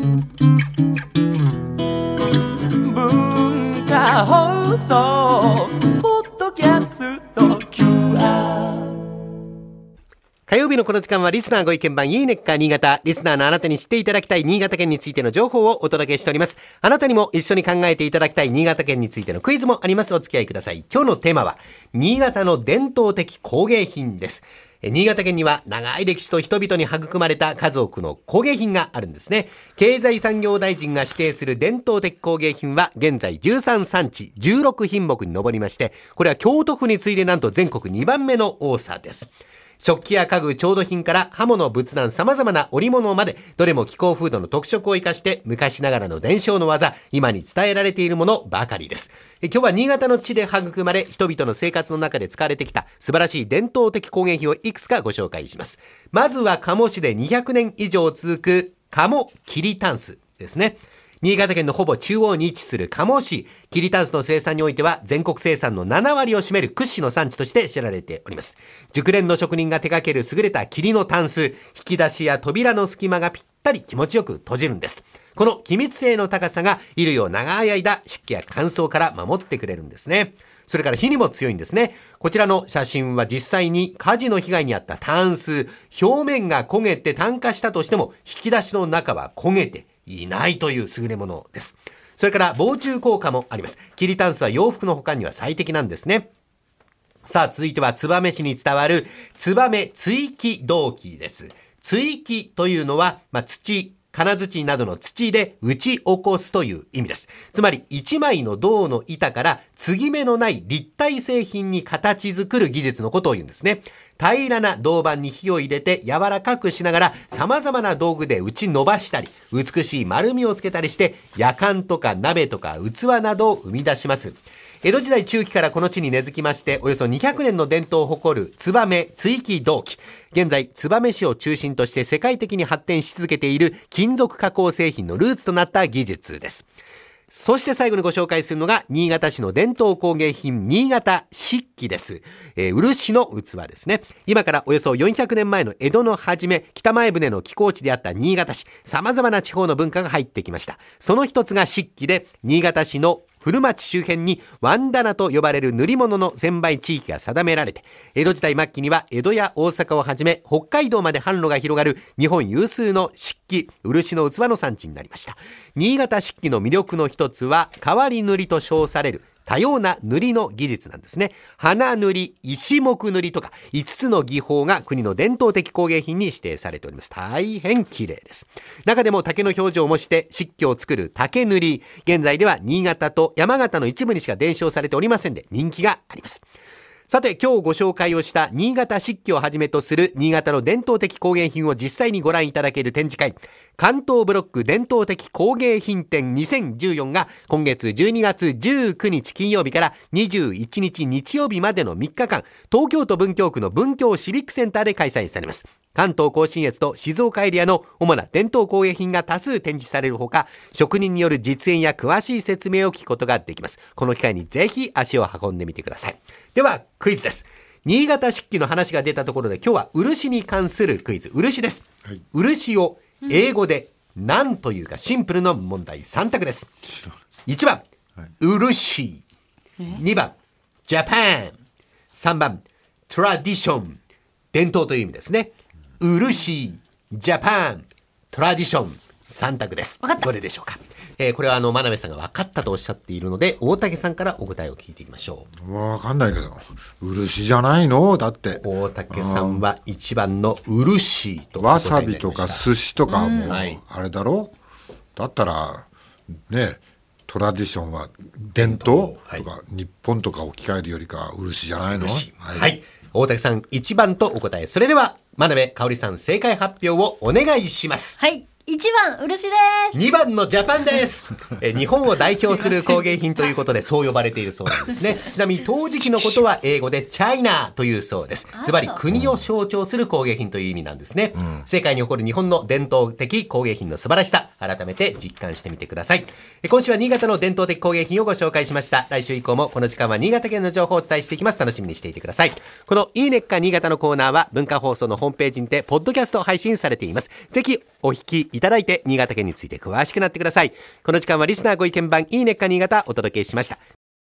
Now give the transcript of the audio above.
文化放送ポッドキャスト QR 火曜日のこの時間はリスナーご意見番いいねっか新潟。リスナーのあなたに知っていただきたい新潟県についての情報をお届けしております。あなたにも一緒に考えていただきたい新潟県についてのクイズもあります。お付き合いください。今日のテーマは、新潟の伝統的工芸品です。新潟県には長い歴史と人々に育まれた数多くの工芸品があるんですね。経済産業大臣が指定する伝統的工芸品は現在13産地16品目に上りまして、これは京都府に次いでなんと全国2番目の多さです。食器や家具、調度品から刃物、仏壇、様々な織物まで、どれも気候風土の特色を生かして、昔ながらの伝承の技、今に伝えられているものばかりです。今日は新潟の地で育まれ、人々の生活の中で使われてきた素晴らしい伝統的工芸品をいくつかご紹介します。まずは鴨市で200年以上続く、鴨切りタンスですね。新潟県のほぼ中央に位置する鴨市、キリタンスの生産においては全国生産の7割を占める屈指の産地として知られております。熟練の職人が手掛ける優れた霧のタンス、引き出しや扉の隙間がぴったり気持ちよく閉じるんです。この気密性の高さが衣類を長い間湿気や乾燥から守ってくれるんですね。それから火にも強いんですね。こちらの写真は実際に火事の被害に遭ったタンス、表面が焦げて炭化したとしても引き出しの中は焦げていないという優れものです。それから防虫効果もあります。キリタンスは洋服の保管には最適なんですね。さあ、続いては、燕市に伝わる、燕追記銅器です。追記というのは、まあ、土、金槌などの土で打ち起こすという意味です。つまり、一枚の銅の板から継ぎ目のない立体製品に形作る技術のことを言うんですね。平らな銅板に火を入れて柔らかくしながら様々な道具で打ち伸ばしたり、美しい丸みをつけたりして、夜間とか鍋とか器などを生み出します。江戸時代中期からこの地に根付きまして、およそ200年の伝統を誇る燕追記銅器。現在、燕市を中心として世界的に発展し続けている金属加工製品のルーツとなった技術です。そして最後にご紹介するのが、新潟市の伝統工芸品、新潟漆器です。えー、漆の器ですね。今からおよそ400年前の江戸の初め、北前船の寄港地であった新潟市、様々な地方の文化が入ってきました。その一つが漆器で、新潟市の古町周辺にワンダナと呼ばれる塗り物の専売地域が定められて、江戸時代末期には江戸や大阪をはじめ北海道まで販路が広がる日本有数の漆器、漆の器の産地になりました。新潟漆器の魅力の一つは、変わり塗りと称される多様な塗りの技術なんですね。花塗り、石木塗りとか5つの技法が国の伝統的工芸品に指定されております。大変綺麗です。中でも竹の表情を模して漆器を作る竹塗り。現在では新潟と山形の一部にしか伝承されておりませんで人気があります。さて今日ご紹介をした新潟漆器をはじめとする新潟の伝統的工芸品を実際にご覧いただける展示会関東ブロック伝統的工芸品展2014が今月12月19日金曜日から21日日曜日までの3日間東京都文京区の文京シビックセンターで開催されます関東甲信越と静岡エリアの主な伝統工芸品が多数展示されるほか、職人による実演や詳しい説明を聞くことができます。この機会にぜひ足を運んでみてください。では、クイズです。新潟漆器の話が出たところで今日は漆に関するクイズ。漆です。はい漆を英語で何というかシンプルの問題3択です。1番、漆。2番、ジャパン。3番、トラディション。伝統という意味ですね。漆、ジャパン、トラディション。3択です。どれでしょうか？えーこれはあの、真鍋さんが分かったとおっしゃっているので、大竹さんからお答えを聞いていきましょわかんないけど漆じゃないの？だって。う。大竹さんは1番の漆とわさびとか寿司とかもはい。あれだろ？だったらねトラディションは伝統？はい。とか日本とか置き換えるよりか漆じゃないの？はい、大竹さん1番とお答え。それでは、真鍋かおりさん正解発表をお願いします。はい。一番、漆です。2番のジャパンです。え日本を代表する工芸品ということでそう呼ばれているそうなんですね。ちなみに陶磁器のことは英語でチャイナというそうです。つまり国を象徴する工芸品という意味なんですね。世界に誇る日本の伝統的工芸品の素晴らしさ、改めて実感してみてください。え今週は新潟の伝統的工芸品をご紹介しました。来週以降もこの時間は新潟県の情報をお伝えしていきます。楽しみにしていてください。このいいねっか新潟のコーナーは文化放送のホームページにてポッドキャスト配信されています。ぜひお聞きいいただいて新潟県について詳しくなってください。この時間はリスナーご意見番いいねっか新潟お届けしました。